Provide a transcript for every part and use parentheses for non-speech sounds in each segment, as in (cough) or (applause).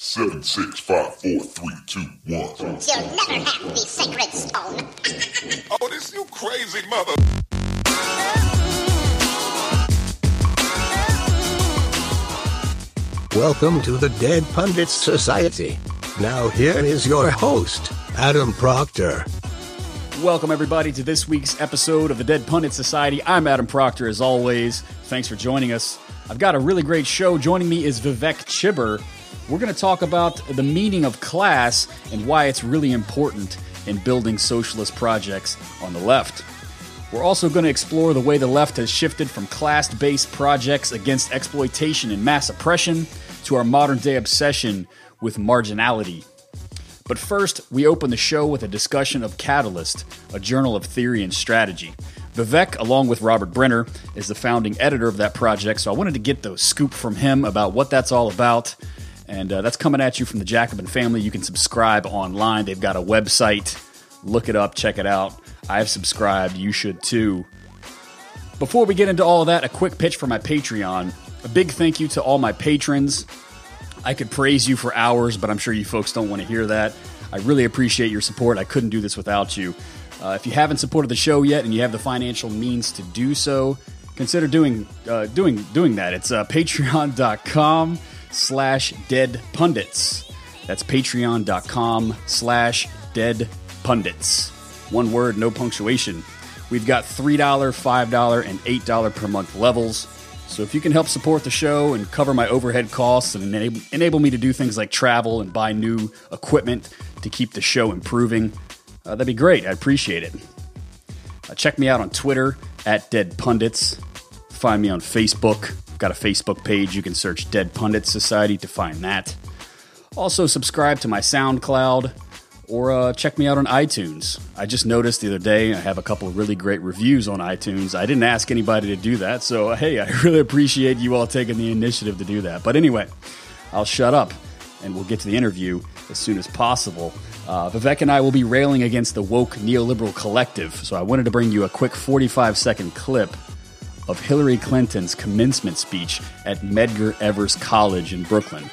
Seven, six, five, four, three, two, one. You'll never have the sacred stone. (laughs) Oh, this you crazy mother. Welcome to the Dead Pundits Society. Now, here is your host, Adam Proctor. Welcome, everybody, to this week's episode of the Dead Pundit Society. I'm Adam Proctor, as always. Thanks for joining us. I've got a really great show. Joining me is Vivek Chibber. We're going to talk about the meaning of class and why it's really important in building socialist projects on the left. We're also going to explore the way the left has shifted from class based projects against exploitation and mass oppression to our modern day obsession with marginality. But first, we open the show with a discussion of Catalyst, a journal of theory and strategy. Vivek, along with Robert Brenner, is the founding editor of that project, so I wanted to get the scoop from him about what that's all about. And uh, that's coming at you from the Jacobin family. You can subscribe online. They've got a website. Look it up, check it out. I've subscribed. You should too. Before we get into all of that, a quick pitch for my Patreon. A big thank you to all my patrons. I could praise you for hours, but I'm sure you folks don't want to hear that. I really appreciate your support. I couldn't do this without you. Uh, if you haven't supported the show yet and you have the financial means to do so, consider doing uh, doing doing that. It's uh, (laughs) patreon.com slash dead pundits. That's patreon.com slash dead pundits. One word, no punctuation. We've got $3, $5, and $8 per month levels. So if you can help support the show and cover my overhead costs and enable, enable me to do things like travel and buy new equipment to keep the show improving, uh, that'd be great. I appreciate it. Uh, check me out on Twitter at Dead Pundits. Find me on Facebook. Got a Facebook page. You can search Dead Pundit Society to find that. Also, subscribe to my SoundCloud or uh, check me out on iTunes. I just noticed the other day I have a couple of really great reviews on iTunes. I didn't ask anybody to do that, so hey, I (laughs) really appreciate you all taking the initiative to do that. But anyway, I'll shut up and we'll get to the interview as soon as possible. Uh, Vivek and I will be railing against the woke neoliberal collective, so I wanted to bring you a quick 45 second clip of Hillary Clinton's commencement speech at Medgar Evers College in Brooklyn.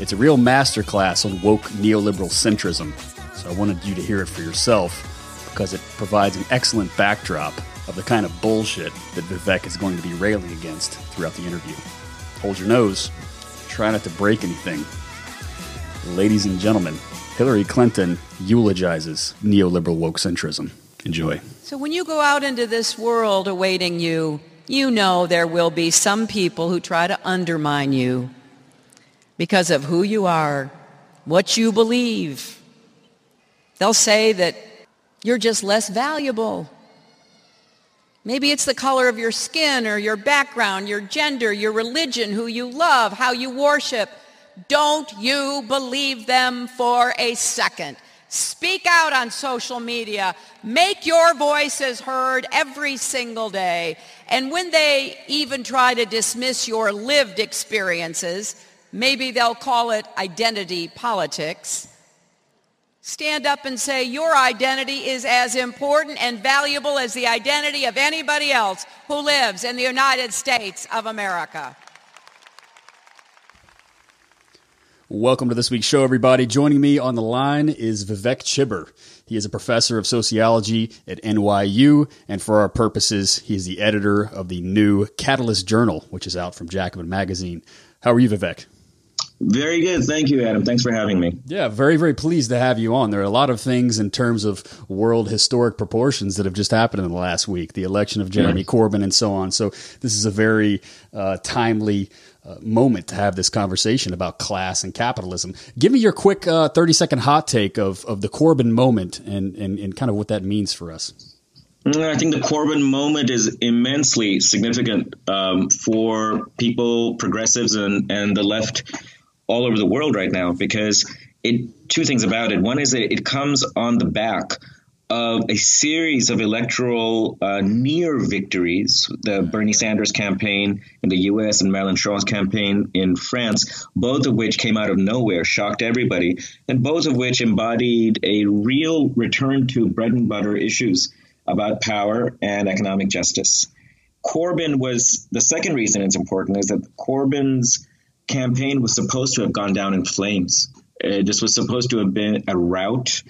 It's a real masterclass on woke neoliberal centrism, so I wanted you to hear it for yourself because it provides an excellent backdrop of the kind of bullshit that Vivek is going to be railing against throughout the interview. Hold your nose, try not to break anything. Ladies and gentlemen, Hillary Clinton eulogizes neoliberal woke centrism. Enjoy. So when you go out into this world awaiting you, you know there will be some people who try to undermine you because of who you are, what you believe. They'll say that you're just less valuable. Maybe it's the color of your skin or your background, your gender, your religion, who you love, how you worship. Don't you believe them for a second. Speak out on social media. Make your voices heard every single day. And when they even try to dismiss your lived experiences, maybe they'll call it identity politics. Stand up and say your identity is as important and valuable as the identity of anybody else who lives in the United States of America. Welcome to this week's show, everybody. Joining me on the line is Vivek Chibber. He is a professor of sociology at NYU, and for our purposes, he is the editor of the new Catalyst Journal, which is out from Jacobin Magazine. How are you, Vivek? Very good. Thank you, Adam. Thanks for having me. Yeah, very, very pleased to have you on. There are a lot of things in terms of world historic proportions that have just happened in the last week the election of Jeremy. Corbyn and so on. So, this is a very uh, timely moment to have this conversation about class and capitalism. Give me your quick uh, 30 second hot take of, of the Corbyn moment and, and, and kind of what that means for us. Mm, I think the Corbyn moment is immensely significant um, for people, progressives, and, and the left all over the world right now because it two things about it. One is that it comes on the back of a series of electoral uh, near victories, the Bernie Sanders campaign in the U.S. and Mélenchon's campaign in France, both of which came out of nowhere, shocked everybody, and both of which embodied a real return to bread and butter issues about power and economic justice. Corbyn was the second reason it's important is that Corbyn's campaign was supposed to have gone down in flames. Uh, this was supposed to have been a rout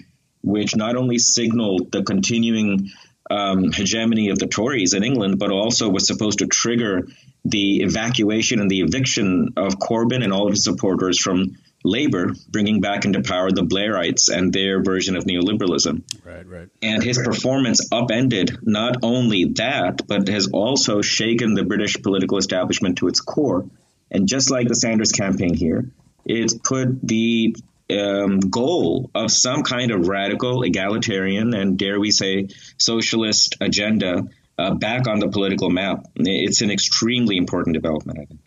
which not only signaled the continuing um, hegemony of the Tories in England, but also was supposed to trigger the evacuation and the eviction of Corbyn and all of his supporters from Labour, bringing back into power the Blairites and their version of neoliberalism. Right, right. And his performance upended not only that, but has also shaken the British political establishment to its core. And just like the Sanders campaign here, it's put the um, goal of some kind of radical, egalitarian, and dare we say, socialist agenda uh, back on the political map. It's an extremely important development, I think.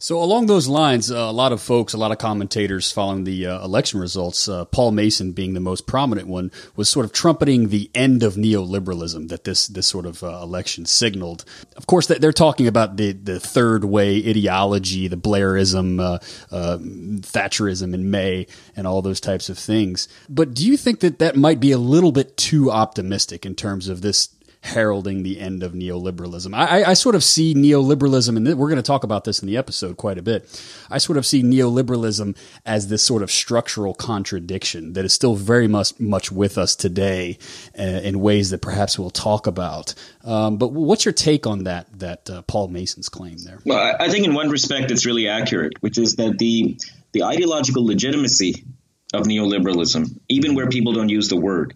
So along those lines, uh, a lot of folks, a lot of commentators following the uh, election results, uh, Paul Mason being the most prominent one, was sort of trumpeting the end of neoliberalism that this this sort of uh, election signaled. Of course, they're talking about the the third way ideology, the Blairism, uh, uh, Thatcherism in May, and all those types of things. But do you think that that might be a little bit too optimistic in terms of this heralding the end of neoliberalism. I, I, sort of see neoliberalism, and we're going to talk about this in the episode quite a bit. I sort of see neoliberalism as this sort of structural contradiction that is still very much much with us today uh, in ways that perhaps we'll talk about. Um, but what's your take on that? That uh, Paul Mason's claim there? Well, I think in one respect it's really accurate, which is that the the ideological legitimacy of neoliberalism, even where people don't use the word,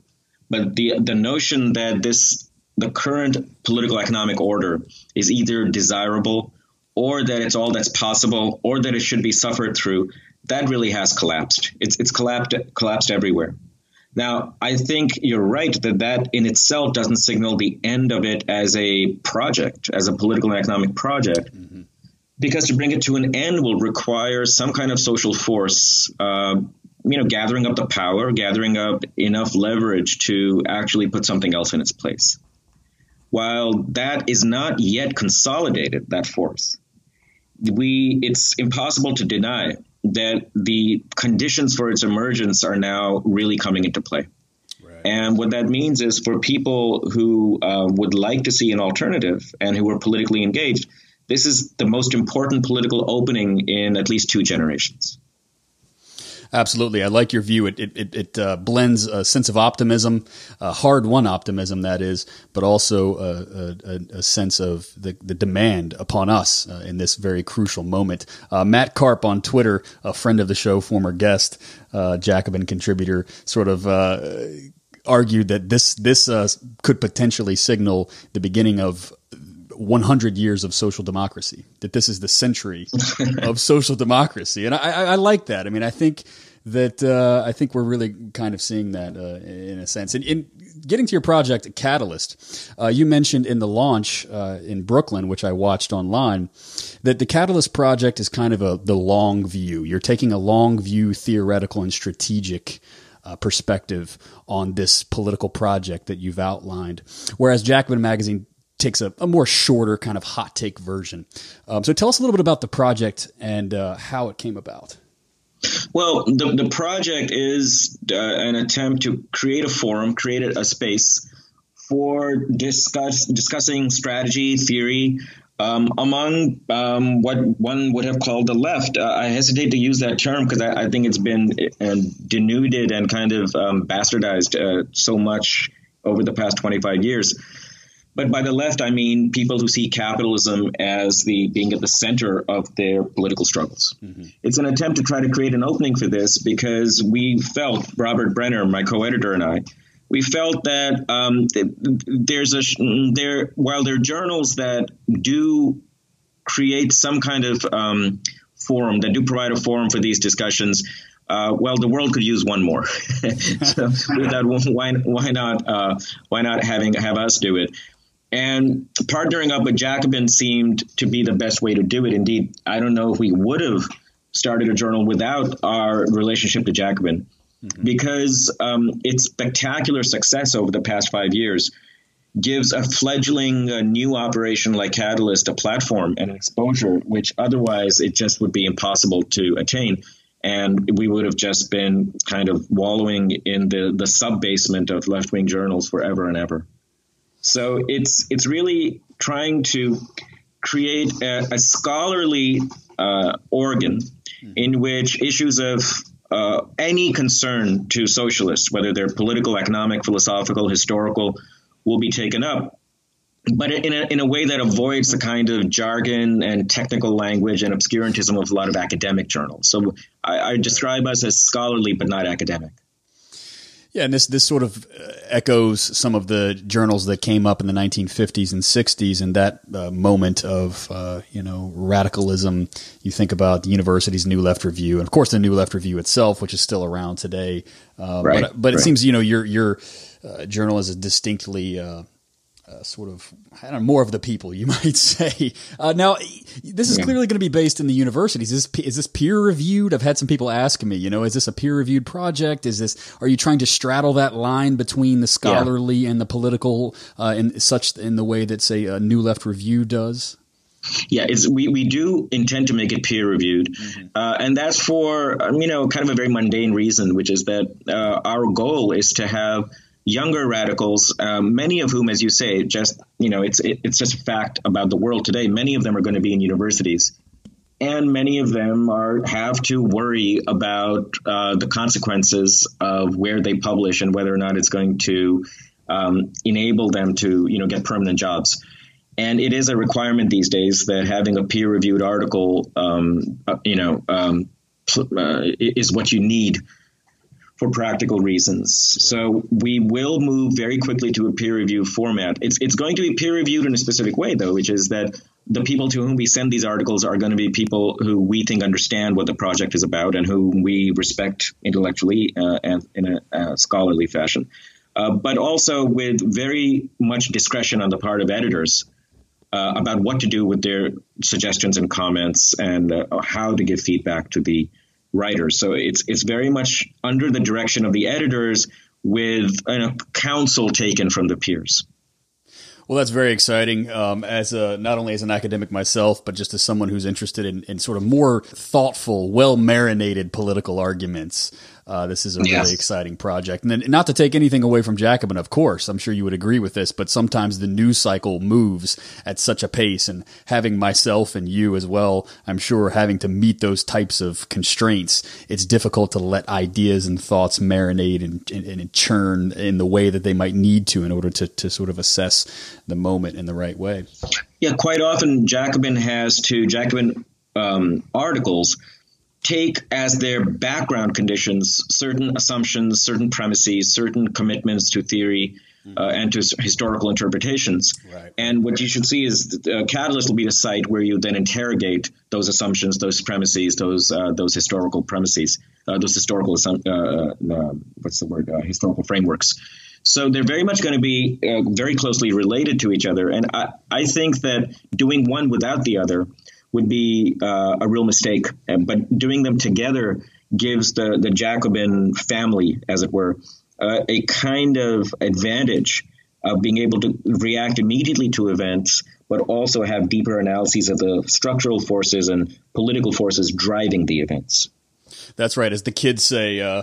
but the the notion that this the current political economic order is either desirable or that it's all that's possible or that it should be suffered through, that really has collapsed. It's, it's collapsed, collapsed everywhere. Now, I think you're right that that in itself doesn't signal the end of it as a project, as a political and economic project, mm-hmm. because to bring it to an end will require some kind of social force, uh, you know, gathering up the power, gathering up enough leverage to actually put something else in its place while that is not yet consolidated, that force, we it's impossible to deny that the conditions for its emergence are now really coming into play. And what that means is for people who uh, would like to see an alternative and who are politically engaged, this is the most important political opening in at least two generations. Absolutely, I like your view. It it, it uh, blends a sense of optimism, uh, hard won optimism that is, but also a, a, a sense of the, the demand upon us uh, in this very crucial moment. Uh, Matt Karp on Twitter, a friend of the show, former guest, uh, Jacobin contributor, sort of uh, argued that this this could potentially signal the beginning of 100 years of social democracy, that this is the century (laughs) of social democracy. And I, I, I, like that. I mean, I think that uh, I think we're really kind of seeing that uh, in a sense. And in getting to your project, Catalyst, uh, you mentioned in the launch uh, in Brooklyn, which I watched online, that the Catalyst project is kind of a the long view. You're taking a long view, theoretical and strategic. Uh, perspective on this political project that you've outlined. Whereas Jacobin Magazine takes a, a, more shorter kind of hot take version. Um, so tell us a little bit about the project and uh, how it came about. Well, the, the project is uh, an attempt to create a forum, create a, space for discuss discussing strategy, theory, um, among um, what one would have called the left. Uh, I hesitate to use that term because I, I, think it's been uh, denuded and kind of um, bastardized uh, so much over the past 25 years. But by the left, I mean people who see capitalism as the being at the center of their political struggles. Mm-hmm. It's an attempt to try to create an opening for this because we felt Robert Brenner, my co-editor, and I, we felt that um, there's a there while there are journals that do create some kind of um, forum that do provide a forum for these discussions. Uh, well, the world could use one more. (laughs) so (laughs) we thought, why, why not? Uh, why not having have us do it? And partnering up with Jacobin seemed to be the best way to do it. Indeed, I don't know if we would have started a journal without our relationship to Jacobin, mm-hmm. because um, its spectacular success over the past five years gives a fledgling uh, new operation like Catalyst a platform and exposure, which otherwise it just would be impossible to attain. And we would have just been kind of wallowing in the, the sub basement of left wing journals forever and ever. So it's it's really trying to create a, a scholarly uh, organ in which issues of uh, any concern to socialists, whether they're political, economic, philosophical, historical, will be taken up. But in a, in a way that avoids the kind of jargon and technical language and obscurantism of a lot of academic journals. So I, I describe us as scholarly but not academic. Yeah, and this this sort of uh, echoes some of the journals that came up in the 1950s and 60s, and that uh, moment of uh, you know radicalism. You think about the Universities and Left Review, and of course the New Left Review itself, which is still around today. Uh, right, but, but it right. seems you know your your uh, journal is a distinctly uh, sort of I don't know, more of the people, you (laughs) might say. Uh, now, this is Yeah. clearly going to be based in the universities. Is this, is this peer reviewed? I've had some people asking me, you know, is this a peer reviewed project? Is this are you trying to straddle that line between the scholarly and the political uh, in such in the way that say a New Left Review does? Yeah, it's we, we do intend to make it peer reviewed, uh, and that's for um, you know kind of a very mundane reason, which is that uh, our goal is to have younger radicals, um, many of whom, as you say, just you know it's it, it's just a fact about the world today. Many of them are going to be in universities, and many of them are have to worry about uh, the consequences of where they publish and whether or not it's going to um, enable them to you know get permanent jobs. And it is a requirement these days that having a peer-reviewed article, um, uh, you know, um, uh, is what you need for practical reasons. So we will move very quickly to a peer review format. It's it's going to be peer reviewed in a specific way, though, which is that the people to whom we send these articles are going to be people who we think understand what the project is about and whom we respect intellectually uh, and in a, a scholarly fashion. Uh, but also with very much discretion on the part of editors uh, about what to do with their suggestions and comments and uh, how to give feedback to the writers. So it's it's very much under the direction of the editors with a counsel taken from the peers. Well, that's very exciting. Um, as a, not only as an academic myself, but just as someone who's interested in, in sort of more thoughtful, well marinated political arguments. Uh, this is a Yes. really exciting project. And then, not to take anything away from Jacobin, of course, I'm sure you would agree with this, but sometimes the news cycle moves at such a pace, and having myself and you as well, I'm sure having to meet those types of constraints, it's difficult to let ideas and thoughts marinate and, and, and churn in the way that they might need to in order to, to sort of assess the moment in the right way. Yeah, quite often Jacobin has to Jacobin um, articles take as their background conditions certain assumptions, certain premises, certain commitments to theory. Uh, and to historical interpretations. Right. And what you should see is that, uh, Catalyst will be the site where you then interrogate those assumptions, those premises, those uh, those historical premises, uh, those historical uh, uh, what's the word? Historical frameworks. So they're very much going to be uh, very closely related to each other. And I, I think that doing one without the other would be uh, a real mistake. But doing them together gives the, the Jacobin family, as it were, uh, a kind of advantage of being able to react immediately to events, but also have deeper analyses of the structural forces and political forces driving the events. That's right. As the kids say, uh,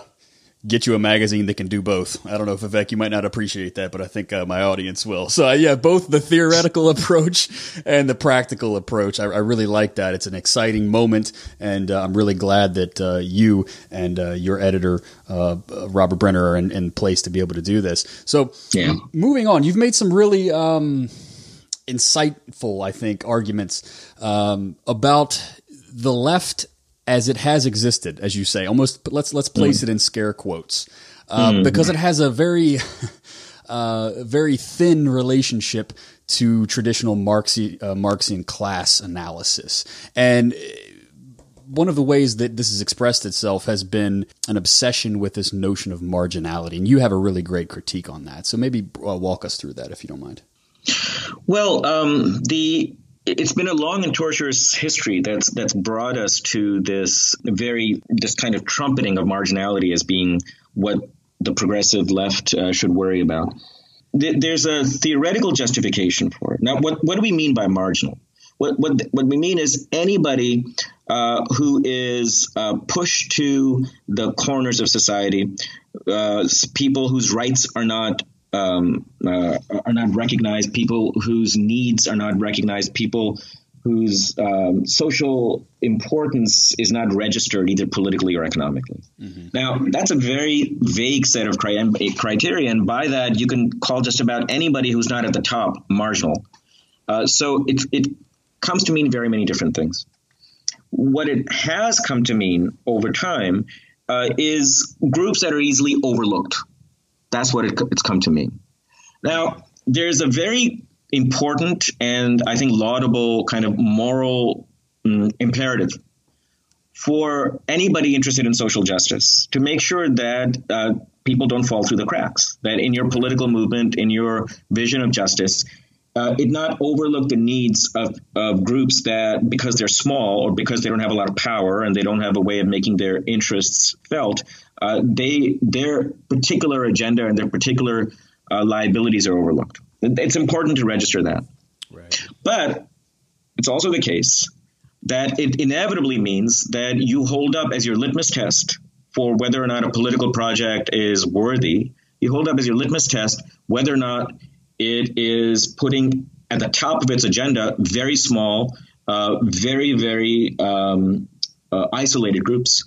get you a magazine that can do both. I don't know, if, Vivek, you might not appreciate that, but I think uh, my audience will. So, uh, yeah, both the theoretical (laughs) approach and the practical approach. I, I really like that. It's an exciting moment, and uh, I'm really glad that uh, you and uh, your editor, uh, Robert Brenner, are in, in place to be able to do this. So, Yeah. m- moving on, you've made some really. Um, insightful, I think, arguments um, about the left as it has existed, as you say. Almost, let's let's place it in scare quotes uh, because it has a very (laughs) uh, very thin relationship to traditional Marxian, uh, Marxian class analysis and one of the ways that this has expressed itself has been an obsession with this notion of marginality, and you have a really great critique on that. So maybe uh, walk us through that if you don't mind. Well, um, the it's been a long and tortuous history that's that's brought us to this very this kind of trumpeting of marginality as being what the progressive left uh, should worry about. There's a theoretical justification for it. Now, what what do we mean by marginal? What what what we mean is anybody uh, who is uh, pushed to the corners of society, uh, people whose rights are not um, uh, are not recognized, people whose needs are not recognized, people whose um, social importance is not registered either politically or economically. Now, that's a very vague set of cri- criteria, and by that, you can call just about anybody who's not at the top marginal. Uh, so it, it comes to mean very many different things. What it has come to mean over time uh, is groups that are easily overlooked. That's what it, it's come to mean. Now, there's a very important and I think laudable kind of moral mm, imperative for anybody interested in social justice to make sure that uh, people don't fall through the cracks, that in your political movement, in your vision of justice, uh, it not overlook the needs of, of groups that, because they're small or because they don't have a lot of power and they don't have a way of making their interests felt, uh, they their particular agenda and their particular uh, liabilities are overlooked. It's important to register that. Right. But it's also the case that it inevitably means that you hold up as your litmus test for whether or not a political project is worthy. You hold up as your litmus test whether or not it is putting at the top of its agenda very small, uh, very, very um, uh, isolated groups.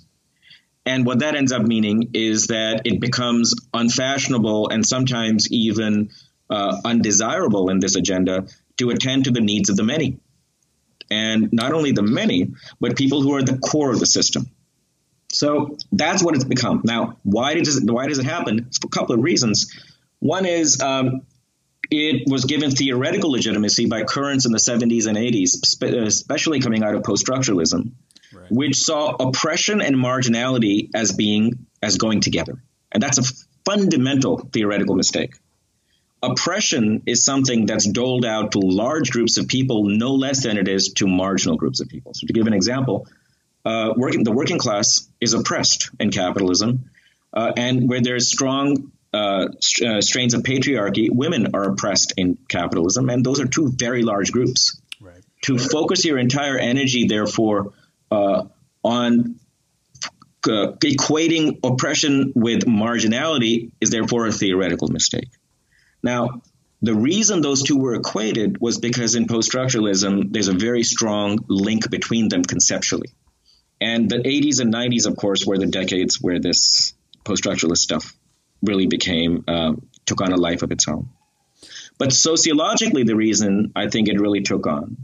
And what that ends up meaning is that it becomes unfashionable and sometimes even uh, undesirable in this agenda to attend to the needs of the many. And not only the many, but people who are the core of the system. So that's what it's become. Now, why does it, why does it happen? It's for a couple of reasons. One is um, it was given theoretical legitimacy by currents in the 70s and 80s, especially coming out of post-structuralism, right. which saw oppression and marginality as being as going together. And that's a fundamental theoretical mistake. Oppression is something that's doled out to large groups of people no less than it is to marginal groups of people. So to give an example, uh, working, the working class is oppressed in capitalism, uh, and where there's strong uh, uh, strains of patriarchy, women are oppressed in capitalism, and those are two very large groups. Right. To focus your entire energy, therefore, uh, on uh, equating oppression with marginality is therefore a theoretical mistake. Now, the reason those two were equated was because in post structuralism, there's a very strong link between them conceptually. And the 80s and 90s, of course, were the decades where this post structuralist stuff really became, uh, took on a life of its own. But sociologically, the reason I think it really took on,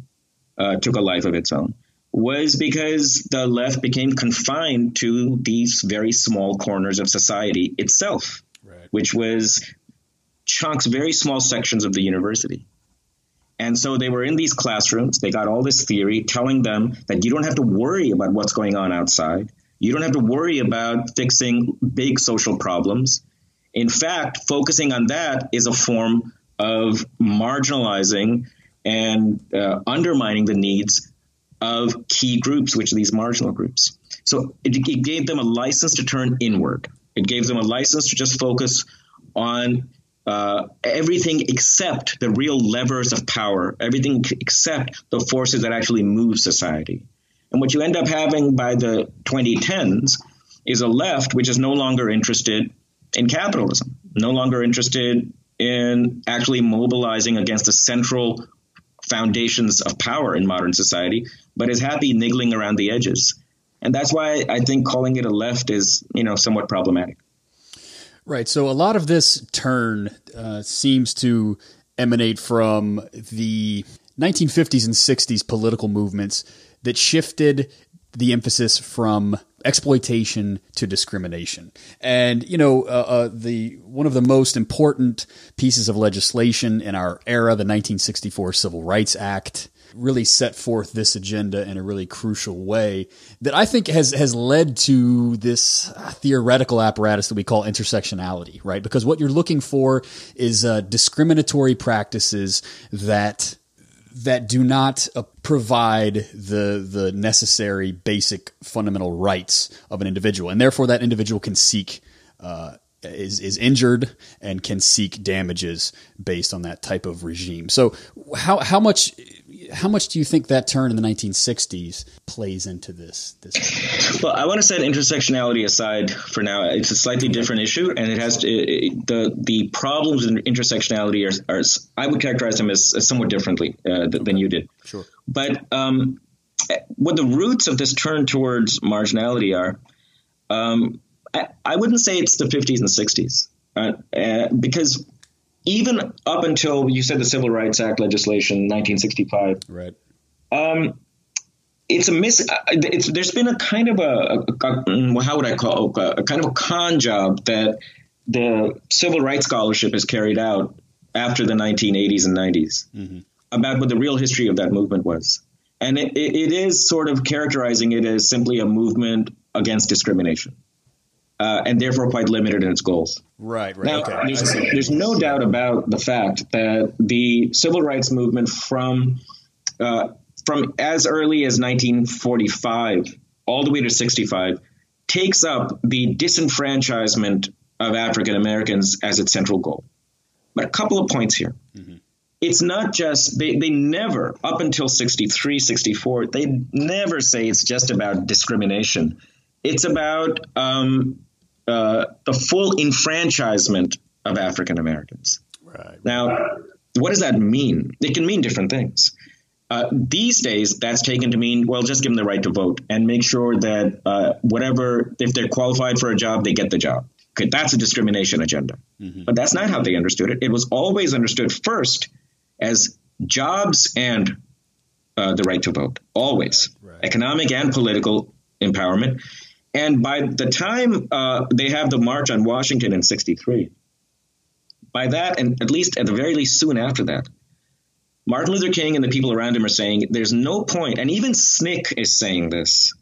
uh, took a life of its own, was because the left became confined to these very small corners of society itself, right. which was chunks, very small sections of the university. And so they were in these classrooms. They got all this theory telling them that you don't have to worry about what's going on outside. You don't have to worry about fixing big social problems. In fact, focusing on that is a form of marginalizing and uh, undermining the needs of key groups, which are these marginal groups. So it, it gave them a license to turn inward. It gave them a license to just focus on uh, everything except the real levers of power, everything except the forces that actually move society. And what you end up having by the 2010s is a left which is no longer interested in capitalism, no longer interested in actually mobilizing against the central foundations of power in modern society, but is happy niggling around the edges. And that's why I think calling it a left is, you know, somewhat problematic. Right. So a lot of this turn uh, seems to emanate from the 1950s and 60s political movements that shifted the emphasis from exploitation to discrimination. And you know, uh, uh, the one of the most important pieces of legislation in our era, the 1964 Civil Rights Act, really set forth this agenda in a really crucial way that I think has has led to this theoretical apparatus that we call intersectionality, right? Because what you're looking for is uh, discriminatory practices that that do not uh, provide the the necessary basic fundamental rights of an individual, and therefore that individual can seek. Uh, is is injured and can seek damages based on that type of regime. So how how much how much do you think that turn in the 1960s plays into this? This well, I want to set intersectionality aside for now. It's a slightly different issue, and it has to, it, the the problems in intersectionality are, are I would characterize them as, as somewhat differently uh, th- than you did. Sure. But um, what the roots of this turn towards marginality are, um, I, I, wouldn't say it's the 50s and 60s, uh, uh, because even up until you said the Civil Rights Act legislation, 1965, right? Um, it's a miss. Uh, it's there's been a kind of a, a, a mm, how would I call a, a kind of a con job that the civil rights scholarship has carried out after the 1980s and 90s mm-hmm. about what the real history of that movement was. And it, it, it is sort of characterizing it as simply a movement against discrimination uh, and therefore quite limited in its goals. Right, right. Now, okay. there's, there's, no doubt about the fact that the civil rights movement from uh, from as early as 1945 all the way to 65 takes up the disenfranchisement of African Americans as its central goal. But a couple of points here. Mm-hmm. It's not just, they, they never, up until 63, 64, they never say it's just about discrimination. It's about um, uh, the full enfranchisement of African Americans. Right. Now, what does that mean? It can mean different things. Uh, these days, that's taken to mean, well, just give them the right to vote and make sure that uh, whatever, if they're qualified for a job, they get the job. Okay, that's a discrimination agenda. Mm-hmm. But that's not how they understood it. It was always understood first as jobs and uh, the right to vote, always. Right, right. Economic and political empowerment. And by the time uh, they have the March on Washington in 63, by that, and at least at the very least soon after that, Martin Luther King and the people around him are saying there's no point, and even SNCC is saying this.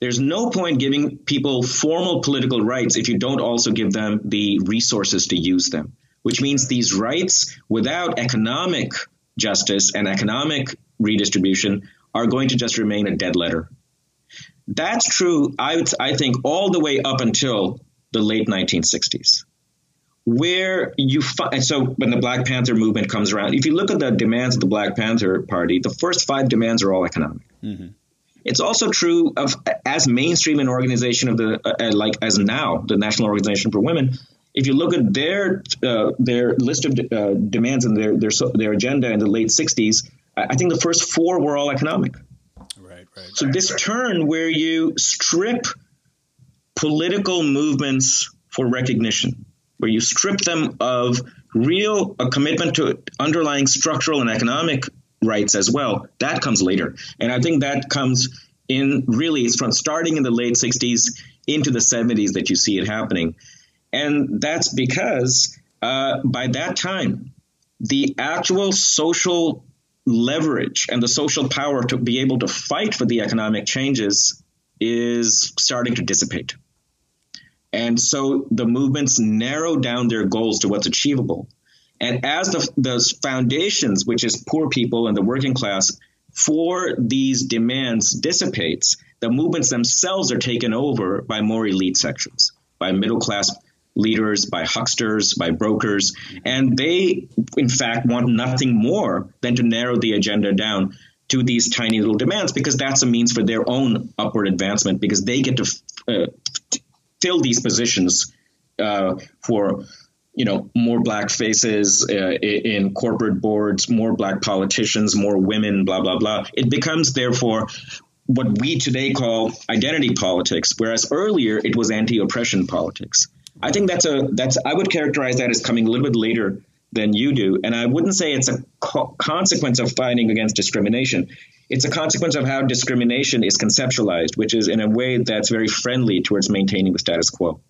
There's no point giving people formal political rights if you don't also give them the resources to use them, which means these rights without economic justice and economic redistribution are going to just remain a dead letter. That's true, I, I think, all the way up until the late 1960s, where you find. So when the Black Panther movement comes around, if you look at the demands of the Black Panther Party, the first five demands are all economic. Mm-hmm. It's also true of as mainstream an organization of the uh, like as now the National Organization for Women. If you look at their uh, their list of uh, demands and their their their agenda in the late '60s, I think the first four were all economic. Right, so this turn where you strip political movements for recognition, where you strip them of real a commitment to underlying structural and economic rights as well, that comes later. And I think that comes in really it's from starting in the late 60s into the 70s that you see it happening. And that's because uh, by that time, the actual social leverage and the social power to be able to fight for the economic changes is starting to dissipate. And so the movements narrow down their goals to what's achievable. And as the, the foundations, which is poor people and the working class, for these demands dissipates, the movements themselves are taken over by more elite sections, by middle class leaders, by hucksters, by brokers, and they, in fact, want nothing more than to narrow the agenda down to these tiny little demands because that's a means for their own upward advancement because they get to uh, fill these positions uh, for you know more black faces uh, in corporate boards more black politicians more women blah blah blah. It becomes therefore what we today call identity politics whereas earlier it was anti-oppression politics I think that's a that's I would characterize that as coming a little bit later than you do, and I wouldn't say it's a co- consequence of fighting against discrimination. It's a consequence of how discrimination is conceptualized, which is in a way that's very friendly towards maintaining the status quo.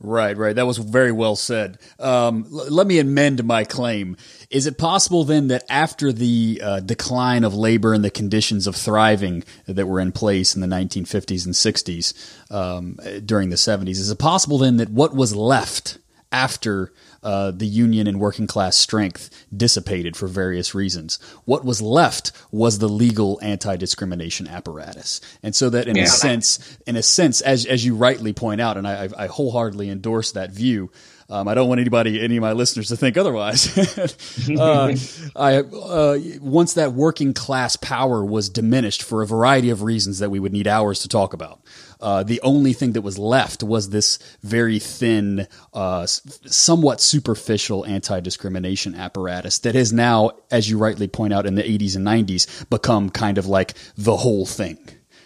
Right, right. That was very well said. Um, l- let me amend my claim. Is it possible then that after the uh, decline of labor and the conditions of thriving that were in place in the 1950s and 60s um, during the 70s, is it possible then that what was left after uh, the union and working class strength dissipated for various reasons. What was left was the legal anti-discrimination apparatus, and so that in yeah. a sense, in a sense, as as you rightly point out, and I, I wholeheartedly endorse that view. Um, I don't want anybody, any of my listeners, to think otherwise. (laughs) uh, I uh, once that working class power was diminished for a variety of reasons that we would need hours to talk about. Uh, the only thing that was left was this very thin, uh, somewhat superficial anti discrimination apparatus that has now, as you rightly point out, in the 80s and 90s, become kind of like the whole thing.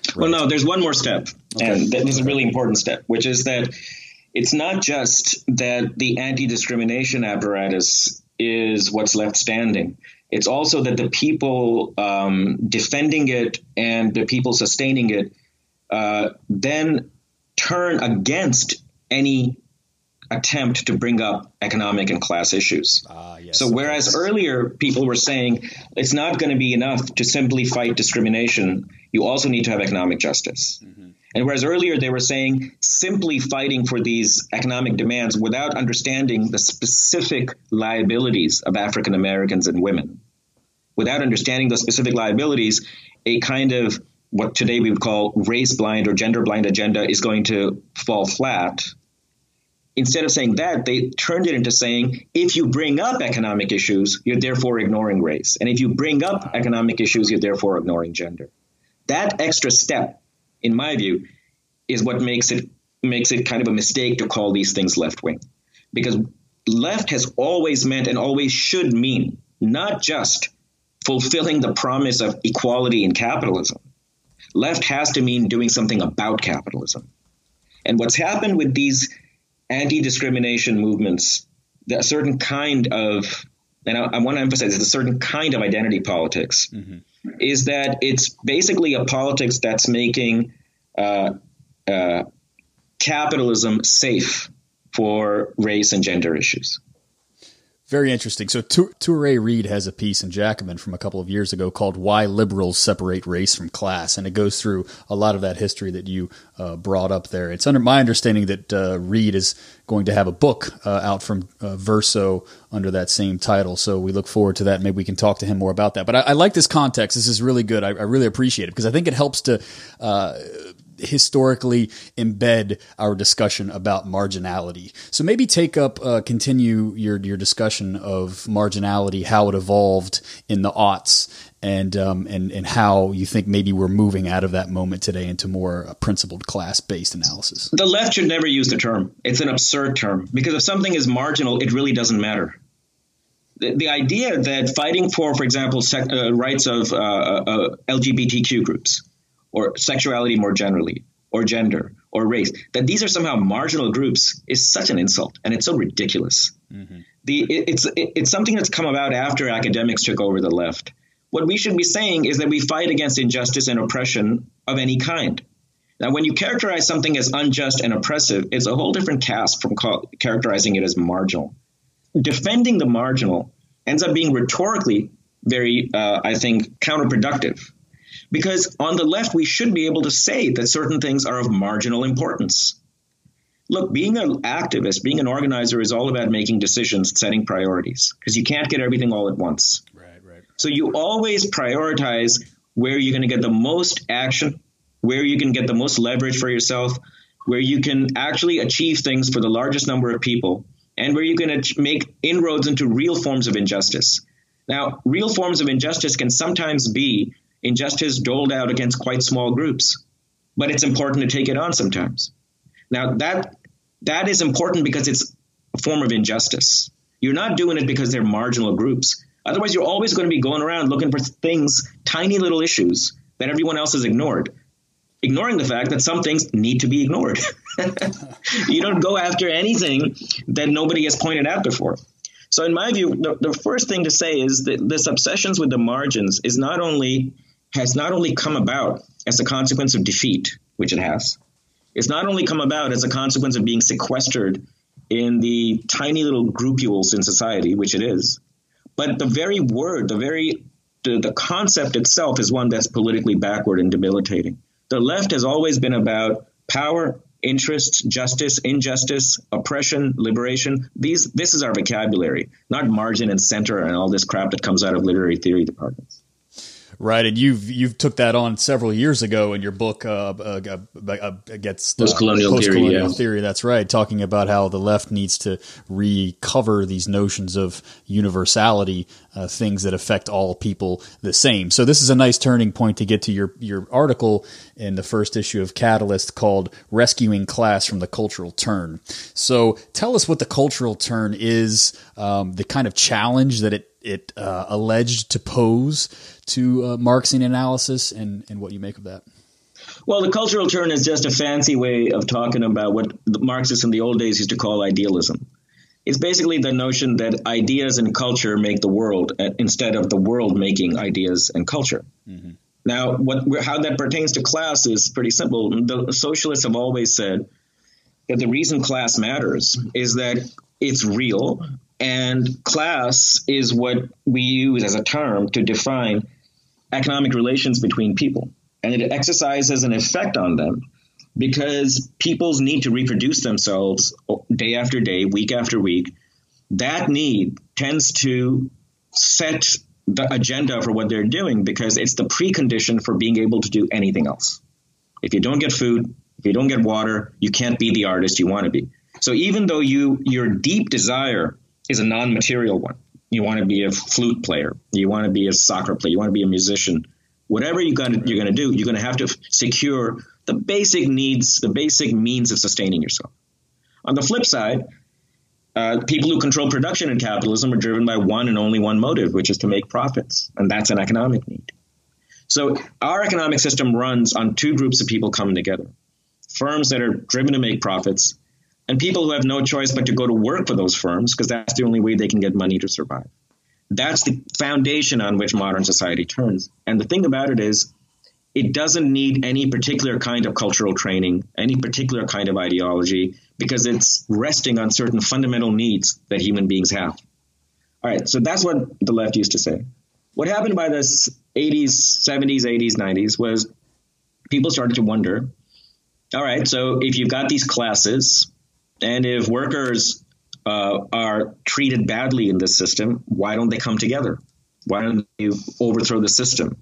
Right? Well, no, there's one more step. Okay. And this is a really important step, which is that it's not just that the anti discrimination apparatus is what's left standing. It's also that the people um, defending it and the people sustaining it uh, then turn against any attempt to bring up economic and class issues. Uh, yes, so, whereas earlier people were saying it's not going to be enough to simply fight discrimination, you also need to have economic justice. Mm-hmm. And whereas earlier they were saying simply fighting for these economic demands without understanding the specific liabilities of African Americans and women, without understanding those specific liabilities, a kind of what today we would call race blind or gender blind agenda is going to fall flat. Instead of saying that, they turned it into saying if you bring up economic issues, you're therefore ignoring race. And if you bring up economic issues, you're therefore ignoring gender. That extra step, in my view, is what makes it makes it kind of a mistake to call these things left wing. Because left has always meant and always should mean not just fulfilling the promise of equality in capitalism, Left has to mean doing something about capitalism. And what's happened with these anti discrimination movements, a certain kind of, and I, I, want to emphasize it's a certain kind of identity politics, mm-hmm. is that it's basically a politics that's making uh, uh, capitalism safe for race and gender issues. Very interesting. So Touré Reed has a piece in Jacobin from a couple of years ago called "Why Liberals Separate Race from Class," and it goes through a lot of that history that you uh, brought up there. It's under my understanding that uh, Reed is going to have a book uh, out from uh, Verso under that same title. So we look forward to that. Maybe we can talk to him more about that. But I, I like this context. This is really good. I, I really appreciate it because I think it helps to uh, historically embed our discussion about marginality. So maybe take up, uh, continue your your discussion of marginality, how it evolved in the aughts, and um, and and how you think maybe we're moving out of that moment today into more uh, principled class based analysis. The left should never use the term. It's an absurd term because if something is marginal, it really doesn't matter. The, the idea that fighting for, for example, sec, uh, rights of uh, uh LGBTQ groups or sexuality more generally, or gender, or race, that these are somehow marginal groups is such an insult, and it's so ridiculous. Mm-hmm. The, it, it's, it, it's something that's come about after academics took over the left. What we should be saying is that we fight against injustice and oppression of any kind. Now, when you characterize something as unjust and oppressive, it's a whole different cast from characterizing it as marginal. Defending the marginal ends up being rhetorically very, uh, I think, counterproductive because on the left, we should be able to say that certain things are of marginal importance. Look, being an activist, being an organizer is all about making decisions, setting priorities, because you can't get everything all at once. Right, right. So you always prioritize where you're going to get the most action, where you can get the most leverage for yourself, where you can actually achieve things for the largest number of people, and where you can make inroads into real forms of injustice. Now, real forms of injustice can sometimes be injustice doled out against quite small groups. But it's important to take it on sometimes. Now that that is important because it's a form of injustice. You're not doing it because they're marginal groups. Otherwise, you're always going to be going around looking for things, tiny little issues that everyone else has ignored, ignoring the fact that some things need to be ignored. (laughs) you don't go after anything that nobody has pointed out before. So, in my view, the, the first thing to say is that this obsessions with the margins is not only has not only come about as a consequence of defeat, which it has, it's not only come about as a consequence of being sequestered in the tiny little groupules in society, which it is, but the very word, the very the, the concept itself is one that's politically backward and debilitating. The left has always been about power, interest, justice, injustice, oppression, liberation. These this is our vocabulary, not margin and center and all this crap that comes out of literary theory departments. Right, and you've you've took that on several years ago in your book uh, uh, uh, uh against post-colonial, post-colonial theory, yeah. theory. That's right, talking about how the left needs to recover these notions of universality, uh, things that affect all people the same. So this is a nice turning point to get to your your article in the first issue of Catalyst called "Rescuing Class from the Cultural Turn." So tell us what the cultural turn is, um, the kind of challenge that it it uh, alleged to pose to uh, Marxian analysis and, and what you make of that. Well, the cultural turn is just a fancy way of talking about what the Marxists in the old days used to call idealism. It's basically the notion that ideas and culture make the world uh, instead of the world making ideas and culture. Mm-hmm. Now, what, how that pertains to class is pretty simple. The socialists have always said that the reason class matters is that it's real and class is what we use as a term to define economic relations between people. And it exercises an effect on them because people's need to reproduce themselves day after day, week after week, that need tends to set the agenda for what they're doing because it's the precondition for being able to do anything else. If you don't get food, if you don't get water, you can't be the artist you want to be. So even though you your deep desire is a non-material one. You want to be a flute player. You want to be a soccer player. You want to be a musician. Whatever you're going you're to do, you're going to have to secure the basic needs, the basic means of sustaining yourself. On the flip side, uh, people who control production in capitalism are driven by one and only one motive, which is to make profits, and that's an economic need. So our economic system runs on two groups of people coming together: firms that are driven to make profits and people who have no choice but to go to work for those firms because that's the only way they can get money to survive. That's the foundation on which modern society turns. And the thing about it is, it doesn't need any particular kind of cultural training, any particular kind of ideology, because it's resting on certain fundamental needs that human beings have. All right, so that's what the left used to say. What happened by the 80s, 70s, 80s, 90s was people started to wonder all right, so if you've got these classes, and if workers uh, are treated badly in this system, why don't they come together? Why don't you overthrow the system?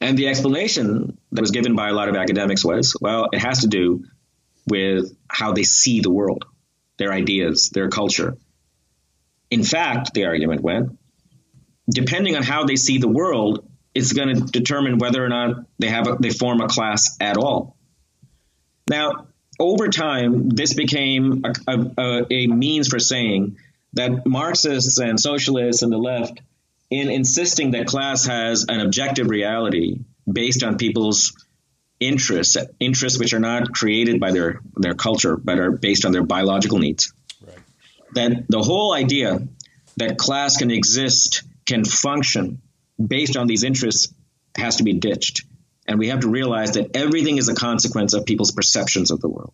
And the explanation that was given by a lot of academics was, well, it has to do with how they see the world, their ideas, their culture. In fact, the argument went, depending on how they see the world, it's going to determine whether or not they have a, they form a class at all. Now, over time, this became a, a, a, means for saying that Marxists and socialists and the left, in insisting that class has an objective reality based on people's interests, interests which are not created by their, their culture, but are based on their biological needs, right. that the whole idea that class can exist, can function based on these interests has to be ditched. And we have to realize that everything is a consequence of people's perceptions of the world,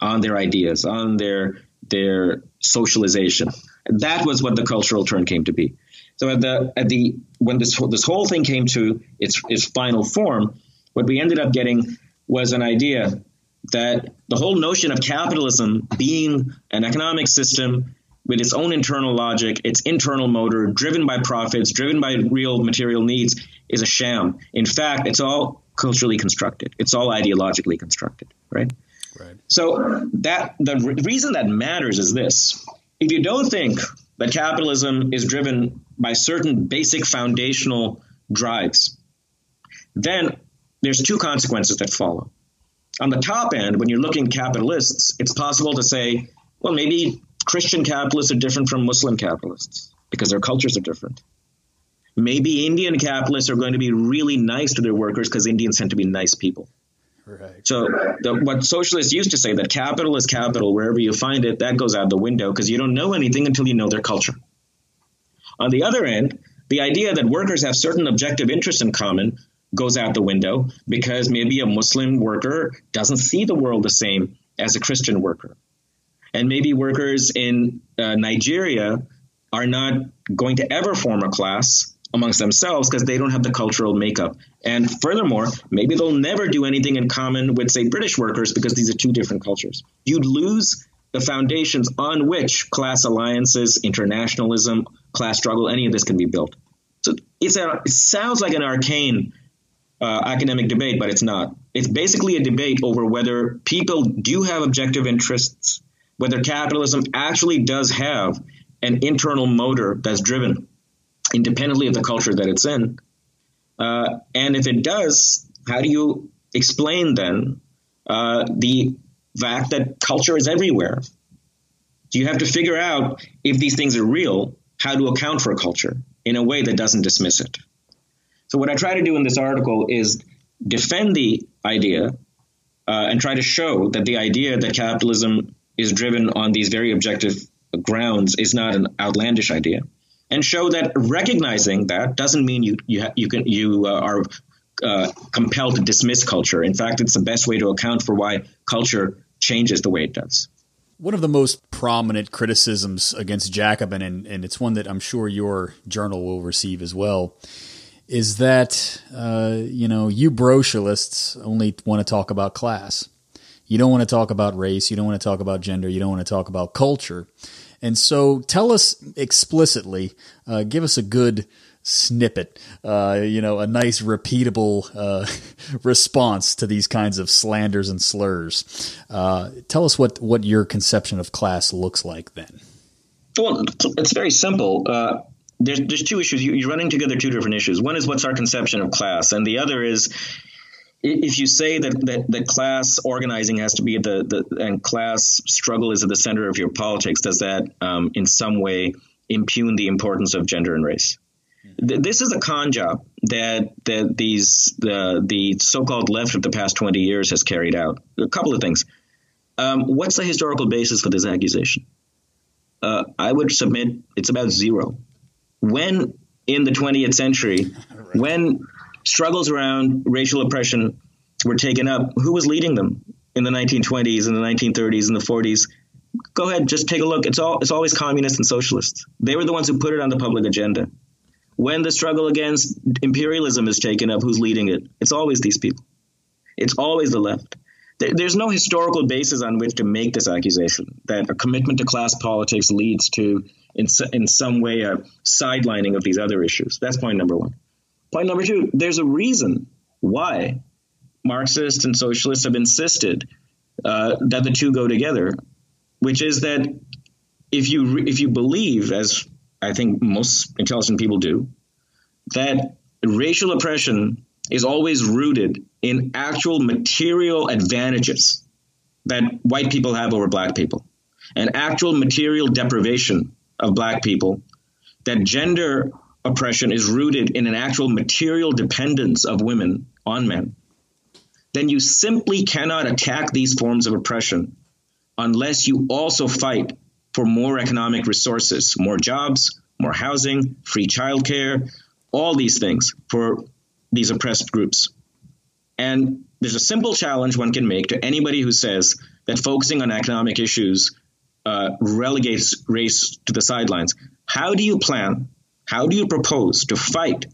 on their ideas, on their their socialization. That was what the cultural turn came to be. So at the at the when this this whole thing came to its its final form, what we ended up getting was an idea that the whole notion of capitalism being an economic system with its own internal logic, its internal motor, driven by profits, driven by real material needs, is a sham. In fact, it's all culturally constructed. It's all ideologically constructed, right? Right. So that the re- reason that matters is this: if you don't think that capitalism is driven by certain basic foundational drives, then there's two consequences that follow. On the top end, when you're looking at capitalists, it's possible to say, well, maybe Christian capitalists are different from Muslim capitalists because their cultures are different. Maybe Indian capitalists are going to be really nice to their workers because Indians tend to be nice people. Right. So the, what socialists used to say that capital is capital wherever you find it, that goes out the window because you don't know anything until you know their culture. On the other end, the idea that workers have certain objective interests in common goes out the window because maybe a Muslim worker doesn't see the world the same as a Christian worker. And maybe workers in uh, Nigeria are not going to ever form a class amongst themselves because they don't have the cultural makeup. And furthermore, maybe they'll never do anything in common with, say, British workers because these are two different cultures. You'd lose the foundations on which class alliances, internationalism, class struggle, any of this can be built. So it's a, it sounds like an arcane uh, academic debate, but it's not. It's basically a debate over whether people do have objective interests, whether capitalism actually does have an internal motor that's driven independently of the culture that it's in. Uh, and if it does, how do you explain then uh, the fact that culture is everywhere? So you have to figure out if these things are real, how to account for a culture in a way that doesn't dismiss it. So what I try to do in this article is defend the idea uh, and try to show that the idea that capitalism is driven on these very objective grounds is not an outlandish idea, and show that recognizing that doesn't mean you you you can you uh, are uh, compelled to dismiss culture. In fact, it's the best way to account for why culture changes the way it does. One of the most prominent criticisms against Jacobin, and, and it's one that I'm sure your journal will receive as well, is that uh, you know you brocialists only want to talk about class. You don't want to talk about race. You don't want to talk about gender. You don't want to talk about culture. And so, tell us explicitly. Uh, give us a good snippet. Uh, you know, a nice repeatable uh, (laughs) response to these kinds of slanders and slurs. Uh, tell us what what your conception of class looks like then. Well, it's very simple uh, there's there's two issues. You, are running together two different issues. One is what's our conception of class, and the other is if you say that that, that class organizing has to be the, the and class struggle is at the center of your politics, does that um, in some way impugn the importance of gender and race? This is a con job that that these the the so-called left of the past 20 years has carried out. A couple of things. Um, what's the historical basis for this accusation? Uh, I would submit it's about zero when in the 20th century, right. when struggles around racial oppression were taken up, who was leading them in the 1920s and the 1930s and the 40s? Go ahead, just take a look. It's all it's always communists and socialists. They were the ones who put it on the public agenda. When the struggle against imperialism is taken up, who's leading it? It's always these people. It's always the left. There's no historical basis on which to make this accusation that a commitment to class politics leads to in, in some way a sidelining of these other issues. That's point number one. Point number two, there's a reason why Marxists and socialists have insisted uh, that the two go together, which is that if you if you believe, as I think most intelligent people do, that racial oppression is always rooted in actual material advantages that white people have over black people, and actual material deprivation of black people that gender oppression is rooted in an actual material dependence of women on men, then you simply cannot attack these forms of oppression unless you also fight for more economic resources, more jobs, more housing, free childcare, all these things for these oppressed groups. And there's a simple challenge one can make to anybody who says that focusing on economic issues uh, relegates race to the sidelines. How do you plan? How do you propose to fight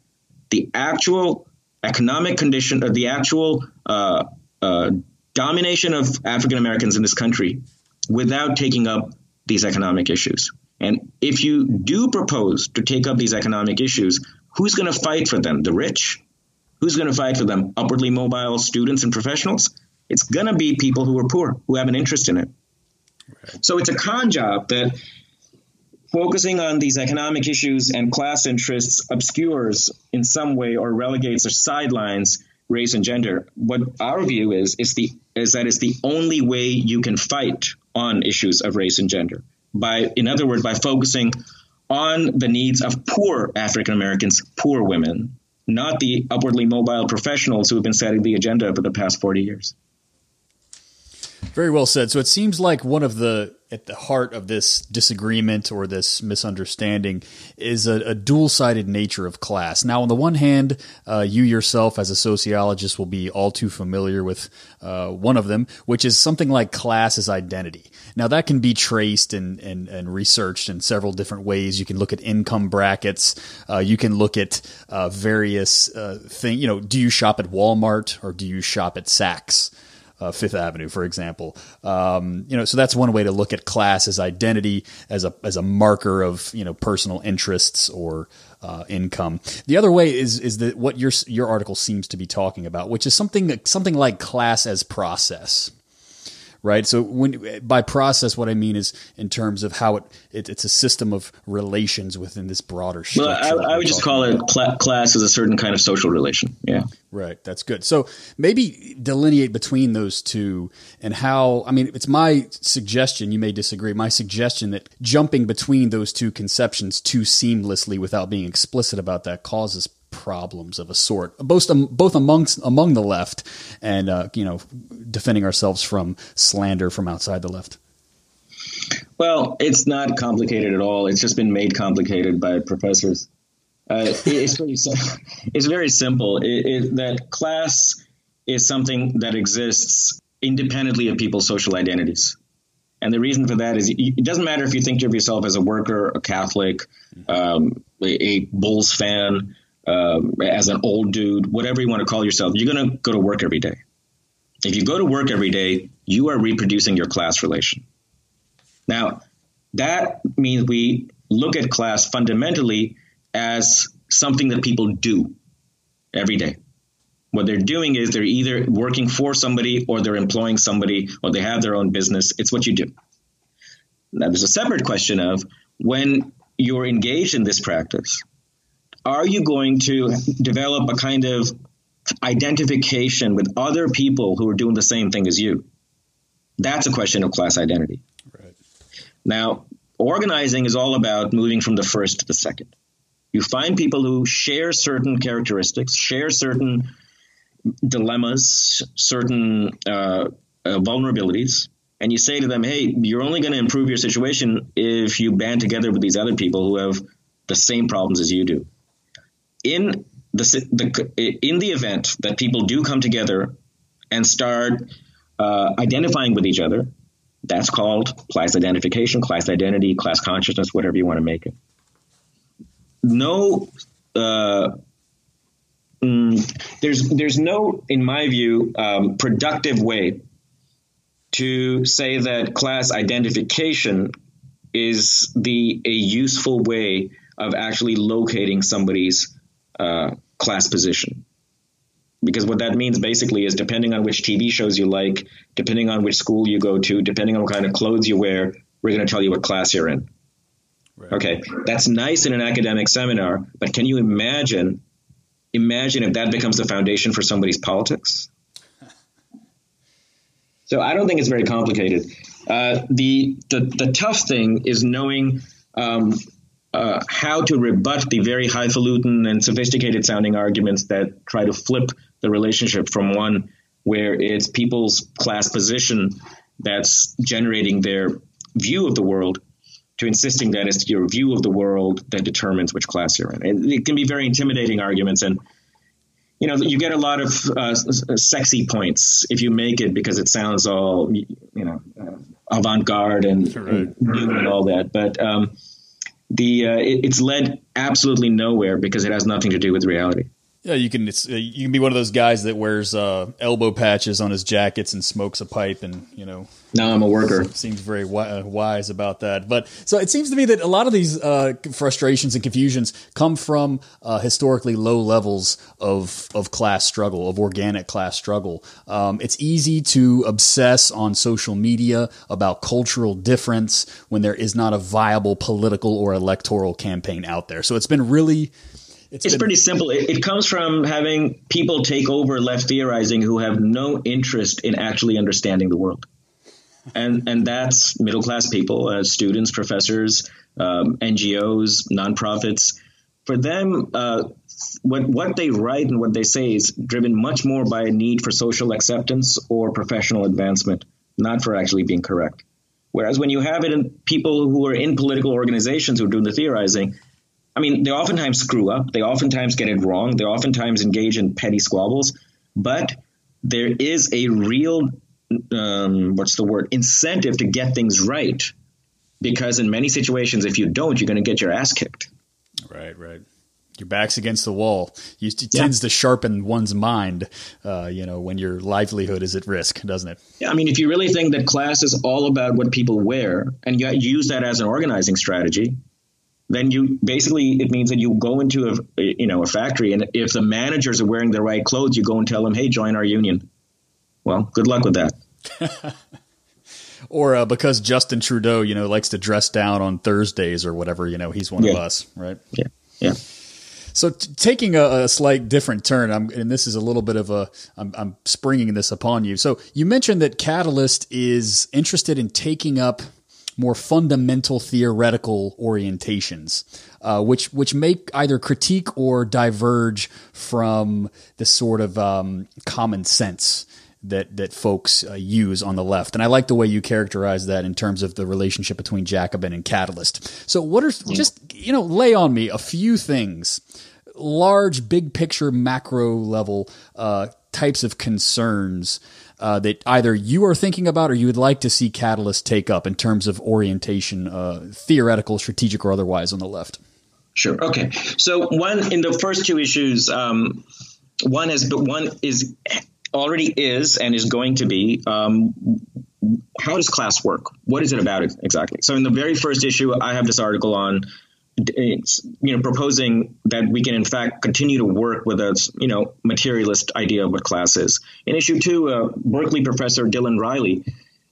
the actual economic condition, or the actual uh, uh, domination of African Americans in this country without taking up these economic issues? And if you do propose to take up these economic issues, who's going to fight for them? The rich? Who's going to fight for them? Upwardly mobile students and professionals? It's going to be people who are poor, who have an interest in it. So it's a con job that focusing on these economic issues and class interests obscures in some way or relegates or sidelines race and gender. What our view is is the is that it's the only way you can fight on issues of race and gender. By in other words, by focusing on the needs of poor African Americans, poor women, not the upwardly mobile professionals who have been setting the agenda for the past 40 years. Very well said. So it seems like one of the at the heart of this disagreement or this misunderstanding is a, a dual-sided nature of class. Now, on the one hand, uh, you yourself, as a sociologist, will be all too familiar with uh, one of them, which is something like class as identity. Now, that can be traced and, and, and researched in several different ways. You can look at income brackets. Uh, you can look at uh, various uh, things. You know, do you shop at Walmart or do you shop at Saks? Uh, Fifth Avenue, for example. Um, you know, so that's one way to look at class as identity, as a as a marker of you know personal interests or uh, income. The other way is is that what your your article seems to be talking about, which is something something like class as process right? So when by process, what I mean is in terms of how it, it it's a system of relations within this broader structure. Well, I, I would just call it cl- class as a certain kind of social relation. Yeah, right. That's good. So maybe delineate between those two and how. I mean, it's my suggestion. You may disagree. My suggestion that jumping between those two conceptions too seamlessly without being explicit about that causes problems of a sort, both um, both amongst among the left, and uh, you know, defending ourselves from slander from outside the left. Well, it's not complicated at all. It's just been made complicated by professors. Uh, it's, very, (laughs) it's very simple. It, it, that class is something that exists independently of people's social identities. And the reason for that is it doesn't matter if you think of yourself as a worker, a Catholic, um, a, a Bulls fan, um, as an old dude, whatever you want to call yourself, you're going to go to work every day. If you go to work every day, you are reproducing your class relation. Now, that means we look at class fundamentally as something that people do every day. What they're doing is they're either working for somebody or they're employing somebody or they have their own business. It's what you do. Now, there's a separate question of when you're engaged in this practice, are you going to develop a kind of identification with other people who are doing the same thing as you? That's a question of class identity. Right. Now, organizing is all about moving from the first to the second. You find people who share certain characteristics, share certain dilemmas, certain uh, uh, vulnerabilities, and you say to them, hey, you're only going to improve your situation if you band together with these other people who have the same problems as you do in the, the in the event that people do come together and start uh, identifying with each other, that's called class identification, class identity, class consciousness, whatever you want to make it. No, uh, mm, there's there's no, in my view, um, productive way to say that class identification is the a useful way of actually locating somebody's uh, class position. Because what that means basically is depending on which TV shows you like, depending on which school you go to, depending on what kind of clothes you wear, we're going to tell you what class you're in. Right. Okay, that's nice in an academic seminar, but can you imagine imagine if that becomes the foundation for somebody's politics? (laughs) So I don't think it's very complicated. Uh, the, the the tough thing is knowing um, uh, how to rebut the very highfalutin and sophisticated sounding arguments that try to flip the relationship from one where it's people's class position that's generating their view of the world to insisting that it's your view of the world that determines which class you're in. It, it can be very intimidating arguments and you know you get a lot of uh, sexy points if you make it because it sounds all you know uh, avant-garde and, right. and, and all that but um, the uh, it, it's led absolutely nowhere because it has nothing to do with reality. Yeah, you can. It's, uh, you can be one of those guys that wears uh, elbow patches on his jackets and smokes a pipe, and you know. Now I'm a worker. Seems very uh, wise about that, but so it seems to me that a lot of these uh, frustrations and confusions come from uh, historically low levels of of class struggle, of organic class struggle. Um, it's easy to obsess on social media about cultural difference when there is not a viable political or electoral campaign out there. So it's been really it's, it's been- pretty simple. It, it, comes from having people take over left theorizing who have no interest in actually understanding the world. And, and that's middle class people, uh, students, professors, um, NGOs, nonprofits. For them, uh, what, what they write and what they say is driven much more by a need for social acceptance or professional advancement, not for actually being correct. Whereas when you have it in people who are in political organizations who are doing the theorizing, I mean, they oftentimes screw up. They oftentimes get it wrong. They oftentimes engage in petty squabbles. But there is a real, um, what's the word, incentive to get things right. Because in many situations, if you don't, you're going to get your ass kicked. Right, right. Your back's against the wall. It Yeah. tends to sharpen one's mind, uh, you know, when your livelihood is at risk, doesn't it? Yeah, I mean, if you really think that class is all about what people wear, and you use that as an organizing strategy, then you basically it means that you go into a you know a factory, and if the managers are wearing the right clothes, you go and tell them, "Hey, join our union." Well, good luck with that. (laughs) Or uh, because Justin Trudeau, you know, likes to dress down on Thursdays or whatever, you know, he's one of us, right? Yeah, yeah. So t- taking a, a slight different turn, I'm, and this is a little bit of a, I'm, I'm springing this upon you. So you mentioned that Catalyst is interested in taking up more fundamental theoretical orientations, uh, which which make either critique or diverge from the sort of um, common sense that that folks uh, use on the left. And I like the way you characterize that in terms of the relationship between Jacobin and Catalyst. So what are just you know lay on me a few things, large big picture macro level uh, types of concerns. Uh, that either you are thinking about or you would like to see Catalyst take up in terms of orientation, uh, theoretical, strategic, or otherwise on the left. Sure. Okay. So one in the first two issues, um, one is but one is already is and is going to be um, how does class work? What is it about it exactly? So in the very first issue, I have this article on you know proposing that we can in fact continue to work with a you know materialist idea of what class is. In issue two, uh, Berkeley professor Dylan Riley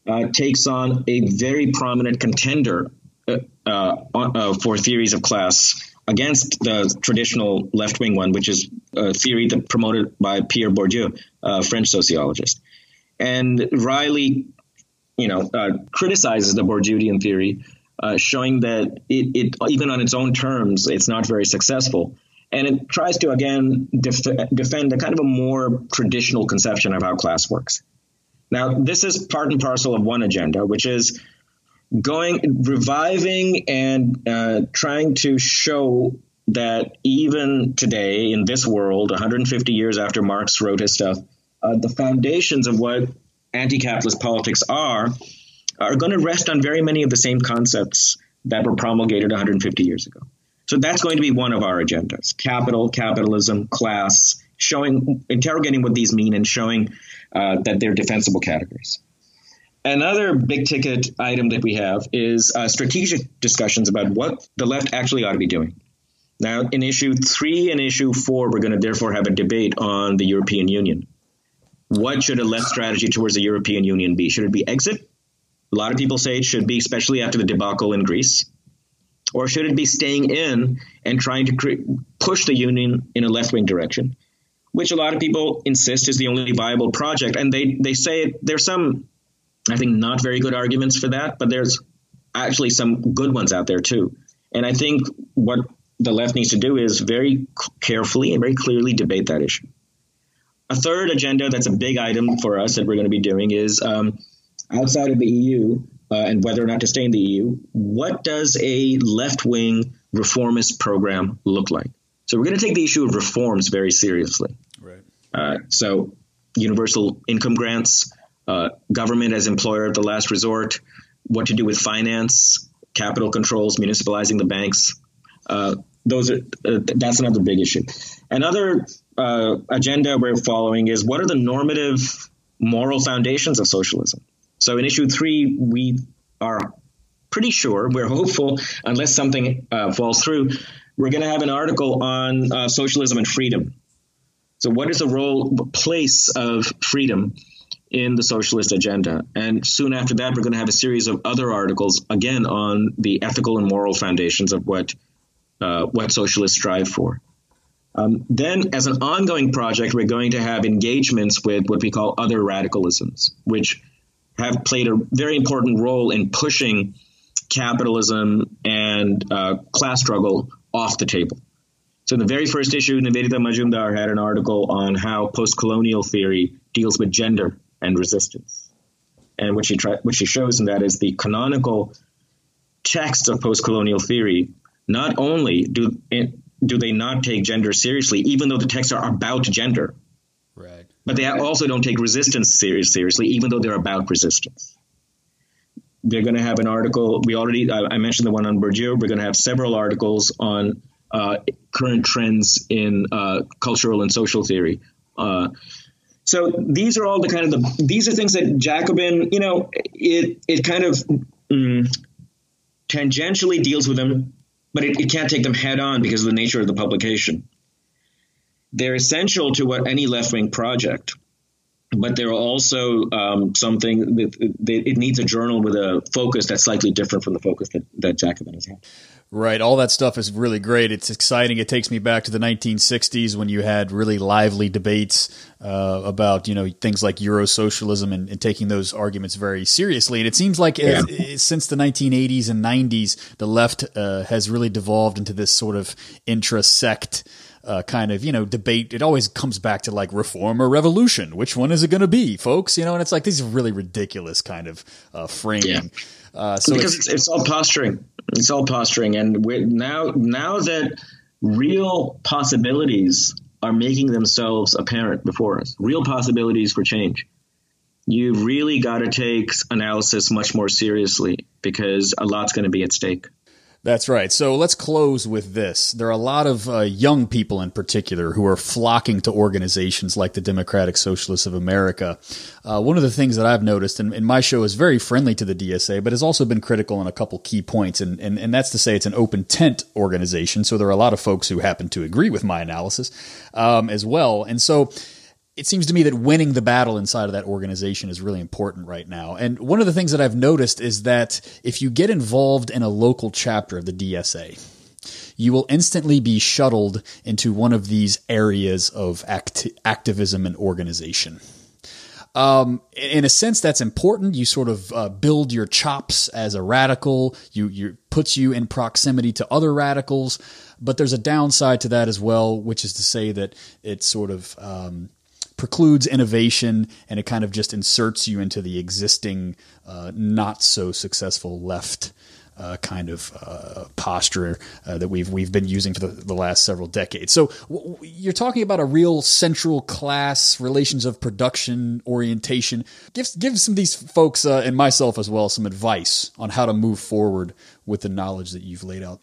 uh, takes on a very prominent contender uh, uh, uh, for theories of class against the traditional left wing one, which is a theory that promoted by Pierre Bourdieu, a French sociologist. And Riley, you know, uh, criticizes the Bourdieuian theory, uh, showing that it, it, even on its own terms, it's not very successful. And it tries to again def- defend a kind of a more traditional conception of how class works. Now, this is part and parcel of one agenda, which is going reviving and uh, trying to show that even today in this world 150 years after marx wrote his stuff uh, the foundations of what anti-capitalist politics are are going to rest on very many of the same concepts that were promulgated 150 years ago so that's going to be one of our agendas capital capitalism class showing interrogating what these mean and showing uh, that they're defensible categories Another big ticket item that we have is uh, strategic discussions about what the left actually ought to be doing. Now, in issue three and issue four, we're going to therefore have a debate on the European Union. What should a left strategy towards the European Union be? Should it be exit? A lot of people say it should be, especially after the debacle in Greece. Or should it be staying in and trying to cre- push the union in a left wing direction, which a lot of people insist is the only viable project? And they, they say there's some I think not very good arguments for that, but there's actually some good ones out there too. And I think what the left needs to do is very carefully and very clearly debate that issue. A third agenda that's a big item for us that we're going to be doing is um, outside of the EU uh, and whether or not to stay in the EU, what does a left wing reformist program look like? So we're going to take the issue of reforms very seriously. Right. Uh, so universal income grants, uh, government as employer of the last resort, what to do with finance, capital controls, municipalizing the banks. Uh, those are uh, that's another big issue. Another uh, agenda we're following is what are the normative moral foundations of socialism. So in issue three, we are pretty sure we're hopeful, unless something uh, falls through, we're going to have an article on uh, socialism and freedom. So what is the role place of freedom? in the socialist agenda. And soon after that, we're going to have a series of other articles, again, on the ethical and moral foundations of what, uh, what socialists strive for. Um, then, as an ongoing project, we're going to have engagements with what we call other radicalisms, which have played a very important role in pushing capitalism and uh, class struggle off the table. So, in the very first issue, Nivedita Majumdar had an article on how post colonial theory deals with gender and resistance. And what she what she shows in that is the canonical texts of post-colonial theory. Not only do do they not take gender seriously, even though the texts are about gender, Right. but they also don't take resistance serious, seriously, even though they're about resistance. They're going to have an article. We already I, I mentioned the one on Bourdieu. We're going to have several articles on uh, current trends in uh, cultural and social theory. Uh, so these are all the kind of the these are things that Jacobin, you know, it it kind of mm, tangentially deals with them, but it, it can't take them head on because of the nature of the publication. They're essential to what any left wing project but there are also um, something that, that, it needs a journal with a focus that's slightly different from the focus that, that Jacobin has had. Right. All that stuff is really great. It's exciting. It takes me back to the 1960s when you had really lively debates uh, about, you know, things like Eurosocialism and, and, taking those arguments very seriously. And it seems like yeah. it, since the 1980s and 90s, the left uh, has really devolved into this sort of intra-sect uh, kind of you know debate. It always comes back to like reform or revolution. Which one is it going to be, folks? You know, and it's like these are really ridiculous kind of uh, framing. Yeah. Uh, so because it's, it's, all posturing. It's all posturing, and we're now now that real possibilities are making themselves apparent before us, real possibilities for change. You've really got to take analysis much more seriously because a lot's going to be at stake. That's right. So let's close with this. There are a lot of uh, young people in particular who are flocking to organizations like the Democratic Socialists of America. Uh, one of the things that I've noticed, and, and, my show is very friendly to the DSA, but has also been critical on a couple key points, and, and, and that's to say it's an open tent organization. So there are a lot of folks who happen to agree with my analysis um, as well. And so it seems to me that winning the battle inside of that organization is really important right now. And one of the things that I've noticed is that if you get involved in a local chapter of the DSA, you will instantly be shuttled into one of these areas of act- activism and organization. Um, in a sense, that's important. You sort of uh, build your chops as a radical. You you puts you in proximity to other radicals, but there's a downside to that as well, which is to say that it sort of um, precludes innovation and it kind of just inserts you into the existing, uh, not so successful left. Uh, kind of uh, posture uh, that we've we've been using for the, the last several decades. So w- you're talking about a real central class relations of production orientation. Give give some of these folks uh, and myself as well some advice on how to move forward with the knowledge that you've laid out.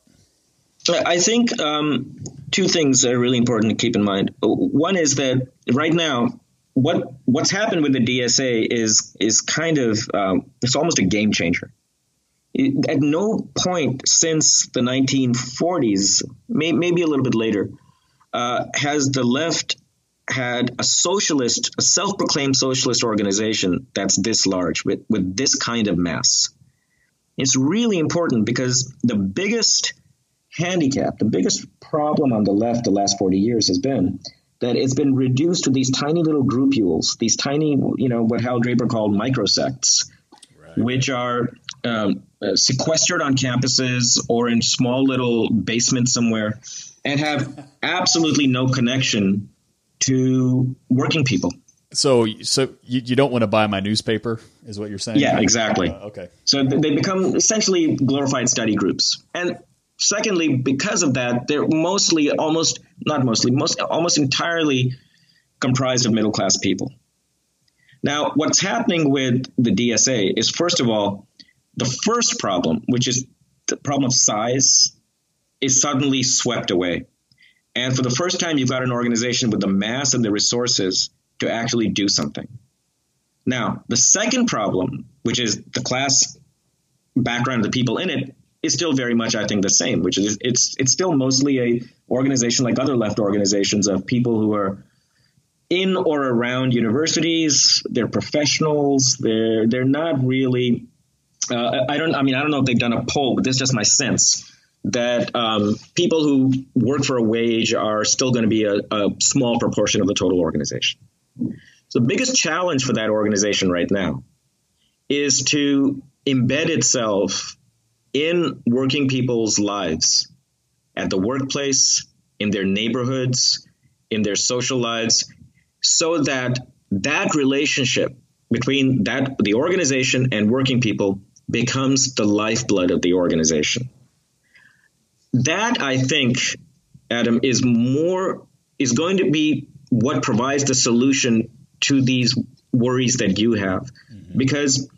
I think um, two things are really important to keep in mind. One is that right now, what what's happened with the DSA is is kind of um, it's almost a game changer. It, at no point since the 1940s, may, maybe a little bit later, uh, has the left had a socialist, a self-proclaimed socialist organization that's this large with with this kind of mass. It's really important because the biggest handicap, the biggest problem on the left the last 40 years has been that it's been reduced to these tiny little groupules, these tiny, you know, what Hal Draper called microsects, right. which are um, uh, sequestered on campuses or in small little basements somewhere and have absolutely no connection to working people. So, so you, you don't want to buy my newspaper, is what you're saying? Yeah, exactly. Uh, okay. So they become essentially glorified study groups, and Secondly, because of that, they're mostly, almost not mostly, most almost entirely comprised of middle class people. Now, what's happening with the DSA is, first of all, the first problem, which is the problem of size, is suddenly swept away. And for the first time, you've got an organization with the mass and the resources to actually do something. Now, the second problem, which is the class background of the people in it, is still very much, I think, the same, which is it's it's still mostly a organization like other left organizations of people who are in or around universities. They're professionals. They're they're not really. Uh, I don't. I mean, I don't know if they've done a poll, but this is just my sense that um, people who work for a wage are still going to be a, a small proportion of the total organization. So the biggest challenge for that organization right now is to embed itself in working people's lives at the workplace, in their neighborhoods, in their social lives, so that that relationship between that the organization and working people becomes the lifeblood of the organization. That I think, Adam, is more is going to be what provides the solution to these worries that you have. Mm-hmm. Because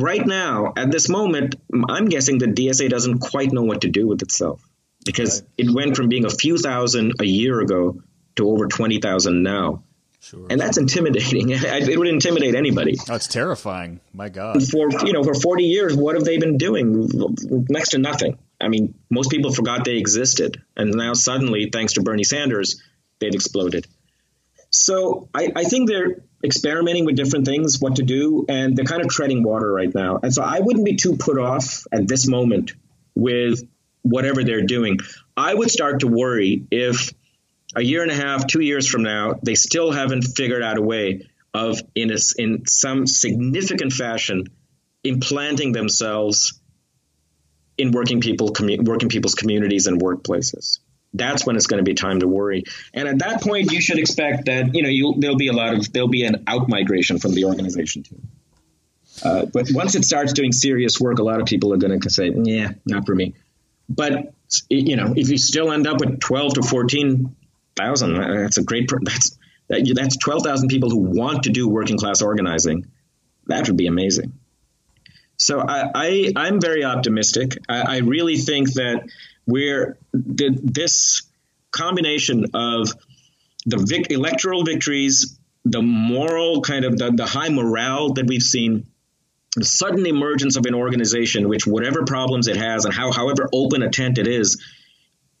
right now, at this moment, I'm guessing the DSA doesn't quite know what to do with itself. because it went from being a few thousand a year ago to over 20,000 now. Sure. And that's intimidating. (laughs) It would intimidate anybody. Oh, that's terrifying. My God. For you know, for 40 years, what have they been doing? Next to nothing. I mean, most people forgot they existed, and now suddenly, thanks to Bernie Sanders, they've exploded. So I, I think they're experimenting with different things, what to do, and they're kind of treading water right now. And so I wouldn't be too put off at this moment with whatever they're doing. I would start to worry if a year and a half, two years from now, they still haven't figured out a way of, in a, in some significant fashion, implanting themselves in working people, commu- working people's communities and workplaces. That's when it's going to be time to worry. And at that point, you should expect that you know you, there'll be a lot of there'll be an out migration from the organization too. Uh, but once it starts doing serious work, a lot of people are going to say, "Yeah, not for me." But you know, if you still end up with twelve to fourteen thousand. That's a great. That's that, that's twelve thousand people who want to do working class organizing. That would be amazing. So I, I am very optimistic. I, I, really think that we're the, this combination of the vic, electoral victories, the moral kind of the, the high morale that we've seen, the sudden emergence of an organization which whatever problems it has and how however open a tent it is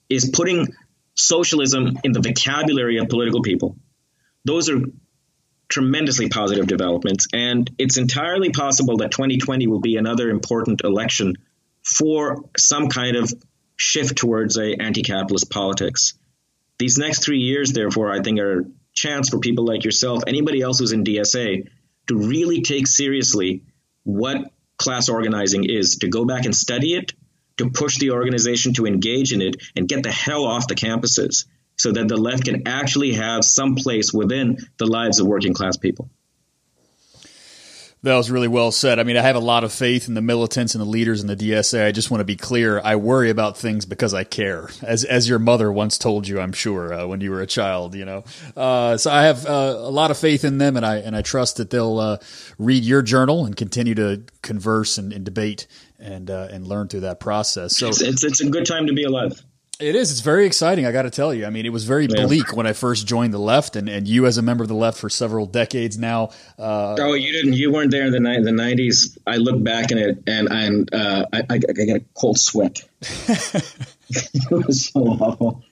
is putting socialism in the vocabulary of political people. Those are tremendously positive developments, and it's entirely possible that 2020 will be another important election for some kind of shift towards a anti-capitalist politics. These next three years, therefore, I think are a chance for people like yourself, anybody else who's in DSA, to really take seriously what class organizing is, to go back and study it, to push the organization to engage in it and get the hell off the campuses so that the left can actually have some place within the lives of working class people. That was really well said. I mean, I have a lot of faith in the militants and the leaders in the DSA. I just want to be clear. I worry about things because I care, as as your mother once told you, I'm sure, uh, when you were a child. You know, uh, so I have uh, a lot of faith in them, and I and I trust that they'll uh, read your journal and continue to converse and, and debate and uh, and learn through that process. So it's, it's, it's a good time to be alive. It is. It's very exciting. I got to tell you. I mean, it was very yeah. bleak when I first joined the left, and, and you as a member of the left for several decades now. Uh, oh, you didn't. You weren't there in the ni- the nineties. I look back in it, and I'm uh, I, I, I get a cold sweat. (laughs) it was so awful.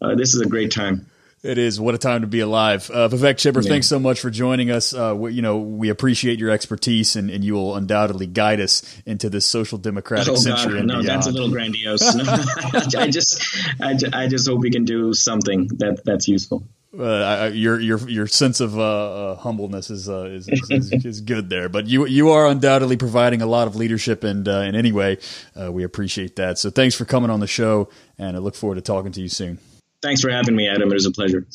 Uh, this is a great time. It is. What a time to be alive. Uh, Vivek Chibber, yeah. thanks so much for joining us. Uh, we, you know, we appreciate your expertise and, and you will undoubtedly guide us into this social democratic oh, century. God, no, beyond. that's a little grandiose. No, (laughs) I just, I, I just hope we can do something that that's useful. Uh, your your your sense of uh, uh, humbleness is, uh, is, is, (laughs) is good there, but you you are undoubtedly providing a lot of leadership, and uh, in any way, uh, we appreciate that. So thanks for coming on the show, and I look forward to talking to you soon. Thanks for having me, Adam. It was a pleasure.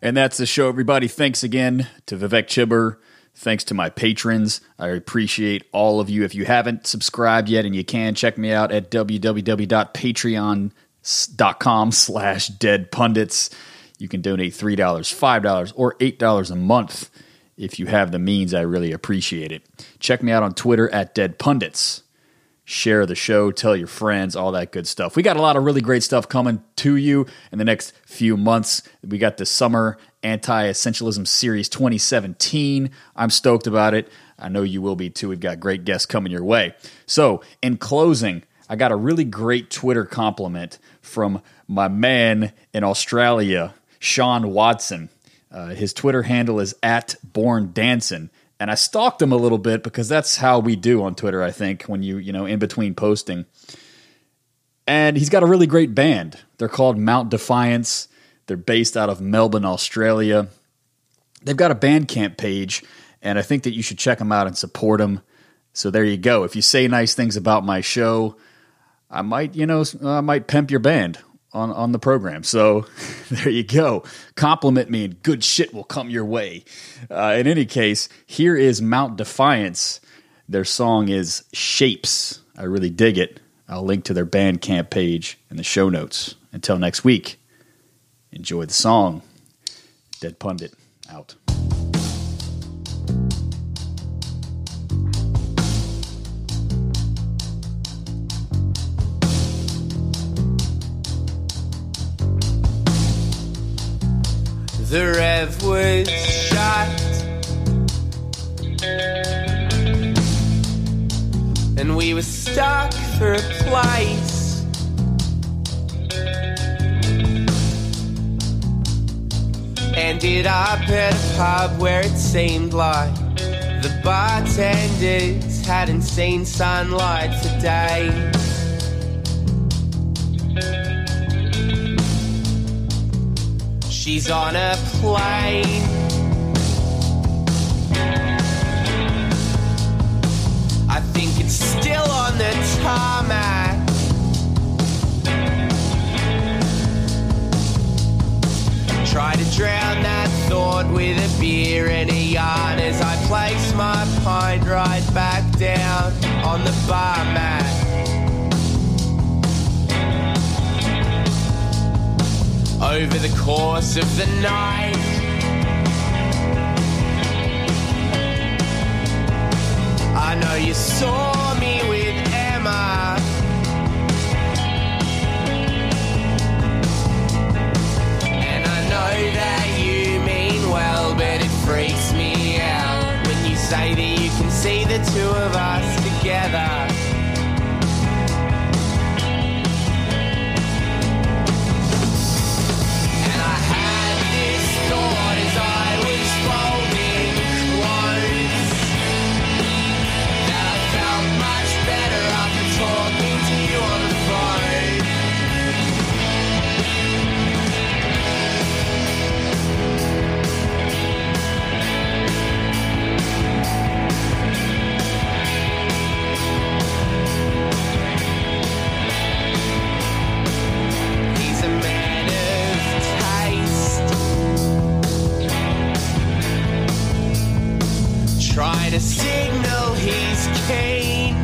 And that's the show, everybody. Thanks again to Vivek Chibber. Thanks to my patrons. I appreciate all of you. If you haven't subscribed yet and you can, check me out at www.patreon.com slash dead pundits. You can donate $3, $5, or $8 a month if you have the means, I really appreciate it. Check me out on Twitter at Dead Pundits. Share the show, tell your friends, all that good stuff. We got a lot of really great stuff coming to you in the next few months. We got the Summer Anti Essentialism Series 2017. I'm stoked about it. I know you will be too. We've got great guests coming your way. So, in closing, I got a really great Twitter compliment from my man in Australia, Sean Watson. Uh, his Twitter handle is at Born Dancing, and I stalked him a little bit because that's how we do on Twitter. I think when you you know in between posting, and he's got a really great band. They're called Mount Defiance. They're based out of Melbourne, Australia. They've got a Bandcamp page, and I think that you should check them out and support them. So there you go. If you say nice things about my show, I might, you know, I might pimp your band on on the program. So (laughs) there you go. Compliment me, and good shit will come your way. Uh, in any case, here is Mount Defiance. Their song is Shapes. I really dig it. I'll link to their Bandcamp page in the show notes. Until next week, enjoy the song. Dead Pundit out. The rev was shot. And we were stuck for a place. Ended up at a pub where it seemed like the bartenders hadn't seen sunlight for She's on a plane. I think it's still on the tarmac. Try to drown that thought with a beer and a yarn as I place my pint right back down on the bar mat. Over the course of the night, I know you saw me with Emma. And I know that you mean well, but it freaks me out when you say that you can see the two of us together. Trying to signal he's keen.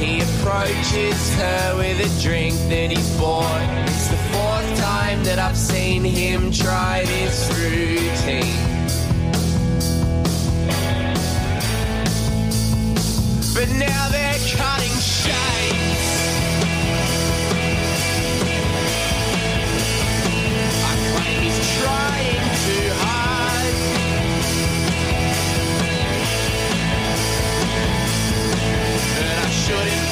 He approaches her with a drink that he's bought. It's the fourth time that I've seen him try this routine. But now they're cutting shade. shouldn't